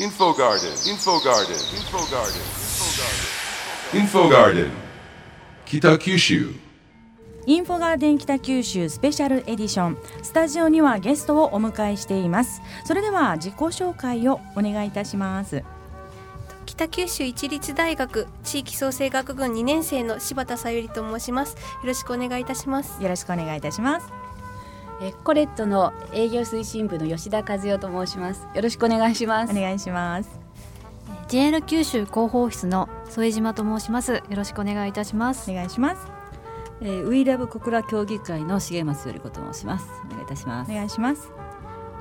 Info Garden, Info Garden, Info Garden, Info Garden, Kitakyushu. インフォガーデン北九州スペシャルエディションスタジオにはゲストをお迎えしていますそれでは自己紹介をお願いいたします北九州一律大学地域創生学群2年生の柴田さゆりと申しますよろしくお願いいたしますよろしくお願いいたしますえコレットの営業推進部の吉田和代と申します。よろしくお願いします。お願いします。JR 九州広報室の添島と申します。よろしくお願いいたします。お願いします。えー、ウィラブ小倉協議会の重松より子と申します。お願いいたします。お願いします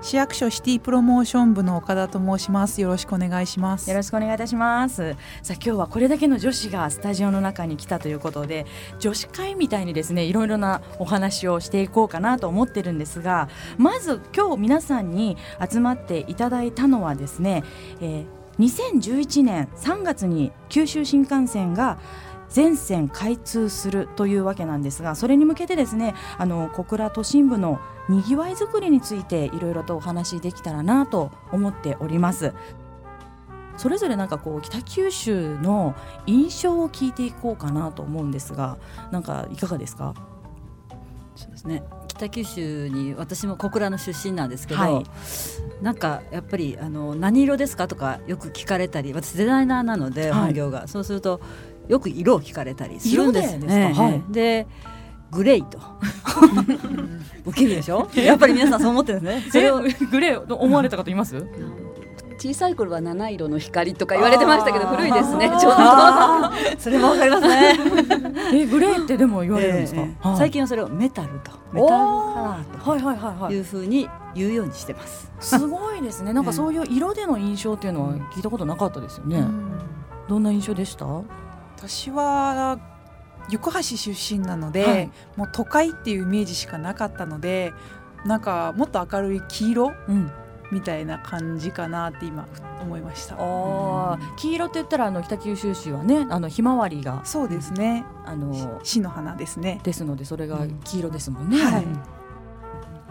市役所シティプロモーション部の岡田と申します。よろしくお願いします。よろしくお願いいたします。さあ今日はこれだけの女子がスタジオの中に来たということで女子会みたいにですねいろいろなお話をしていこうかなと思ってるんですがまず今日皆さんに集まっていただいたのはですね、えー、2011年3月に九州新幹線が全線開通するというわけなんですがそれに向けてですねあの小倉都心部のにぎわいづくりについていろいろとお話できたらなと思っております。それぞれなんかこう北九州の印象を聞いていこうかなと思うんですがなんかいかがですか？そうですね。北九州に私も小倉の出身なんですけど、はい、なんかやっぱりあの何色ですかとかよく聞かれたり私デザイナーなので本業が、はい、そうするとよく色を聞かれたりするんですね。はい、でグレイと。受けるでしょ？やっぱり皆さんそう思ってるんですね。それをグレー思われた方います？小さい頃は七色の光とか言われてましたけど古いですねちょっと。それもわかりますね。えグレーってでも言われるんですか、えー、最近はそれをメタルと。メタルカラーとはいはいはいはい。いうふうに言うようにしてます。すごいですね。なんかそういう色での印象っていうのは聞いたことなかったですよね、どんな印象でした？私は行橋出身なので、はい、もう都会っていうイメージしかなかったのでなんかもっと明るい黄色、うん、みたいな感じかなって今思いました。あうん、黄色って言ったらあの北九州市はねあのひまわりがそうですね。あの市の花ですね。ですのでそれが黄色ですもんね。はい。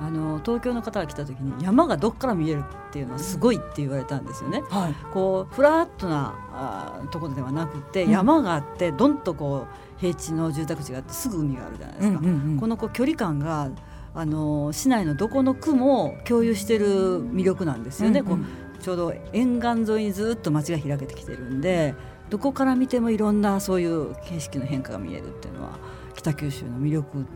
あの東京の方が来た時に山がどっから見えるっていうのはすごいって言われたんですよね。はい、こうフラットなあところではなくて山があってどんとこう平地の住宅地があってすぐ海があるじゃないですか。うんうんうん、このこう距離感があの市内のどこの区も共有している魅力なんですよね。うんうん、こうちょうど沿岸沿いにずっと街が開けてきてるんでどこから見てもいろんなそういう景色の変化が見えるっていうのは北九州の魅力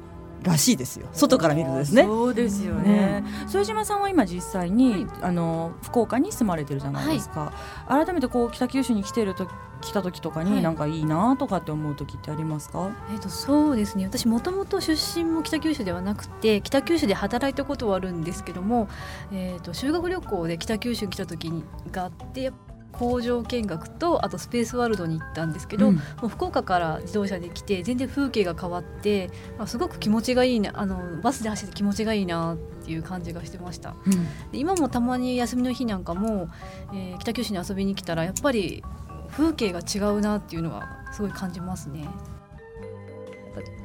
らしいですよ。外から見るとですね。そうですよね、うん、副島さんは今実際に、はい、あの福岡に住まれてるじゃないですか、はい、改めてこう北九州に来てると来た時とかになんかいいなとかって思う時ってありますか、はい、えっ、とそうですね。私もともと出身も北九州ではなくて北九州で働いたことはあるんですけども、えーと、と修学旅行で北九州に来た時にがあって工場見学とあとスペースワールドに行ったんですけど、うん、もう福岡から自動車で来て全然風景が変わってあすごく気持ちがいいなあのバスで走って気持ちがいいなっていう感じがしてました、うん、今もたまに休みの日なんかも、えー、北九州に遊びに来たらやっぱり風景が違うなっていうのはすごい感じますね。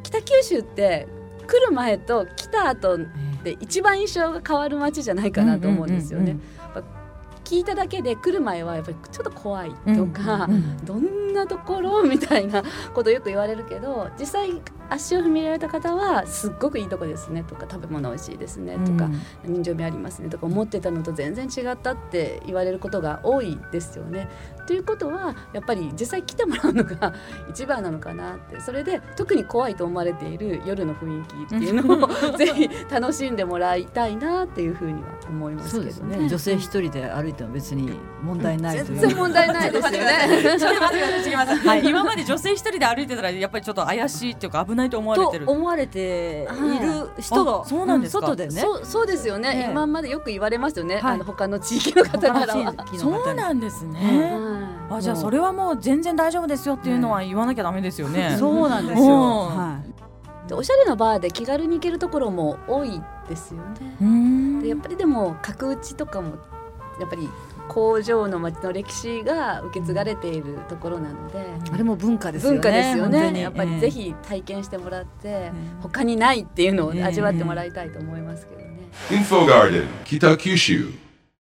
北九州って来る前と来た後で一番印象が変わる街じゃないかなと思うんですよね。聞いただけで来る前はやっぱりちょっと怖いとか、どんなところ？みたいなことよく言われるけど実際足を踏み入れられた方はすっごくいいとこですねとか食べ物美味しいですねとか、うん、人情味ありますねとか思ってたのと全然違ったって言われることが多いですよね。ということはやっぱり実際来てもらうのが 一番なのかなってそれで特に怖いと思われている夜の雰囲気っていうのを ぜひ楽しんでもらいたいなっていうふうには思いますけどね。ね女性一人で歩いても別に問題ない。全然問題ないですよね。はい、今まで女性一人で歩いてたらやっぱりちょっと怪しいっていうか危ないと思われてる。思われている人が、そうなんです外でね。そうそうですよね、今までよく言われますよね。あの他の地域の方からは。そうなんですね。あじゃあそれはもう全然大丈夫ですよっていうのは言わなきゃダメですよね。そうなんですよ。はい。おしゃれなバーで気軽に行けるところも多いですよね。でやっぱりでも角打ちとかもやっぱり工場の町の歴史が受け継がれているところなので、あれも文化ですよね。文化ですよね。やっぱりぜひ体験してもらって、えー、他にないっていうのを味わってもらいたいと思いますけどね。Info Garden 北九州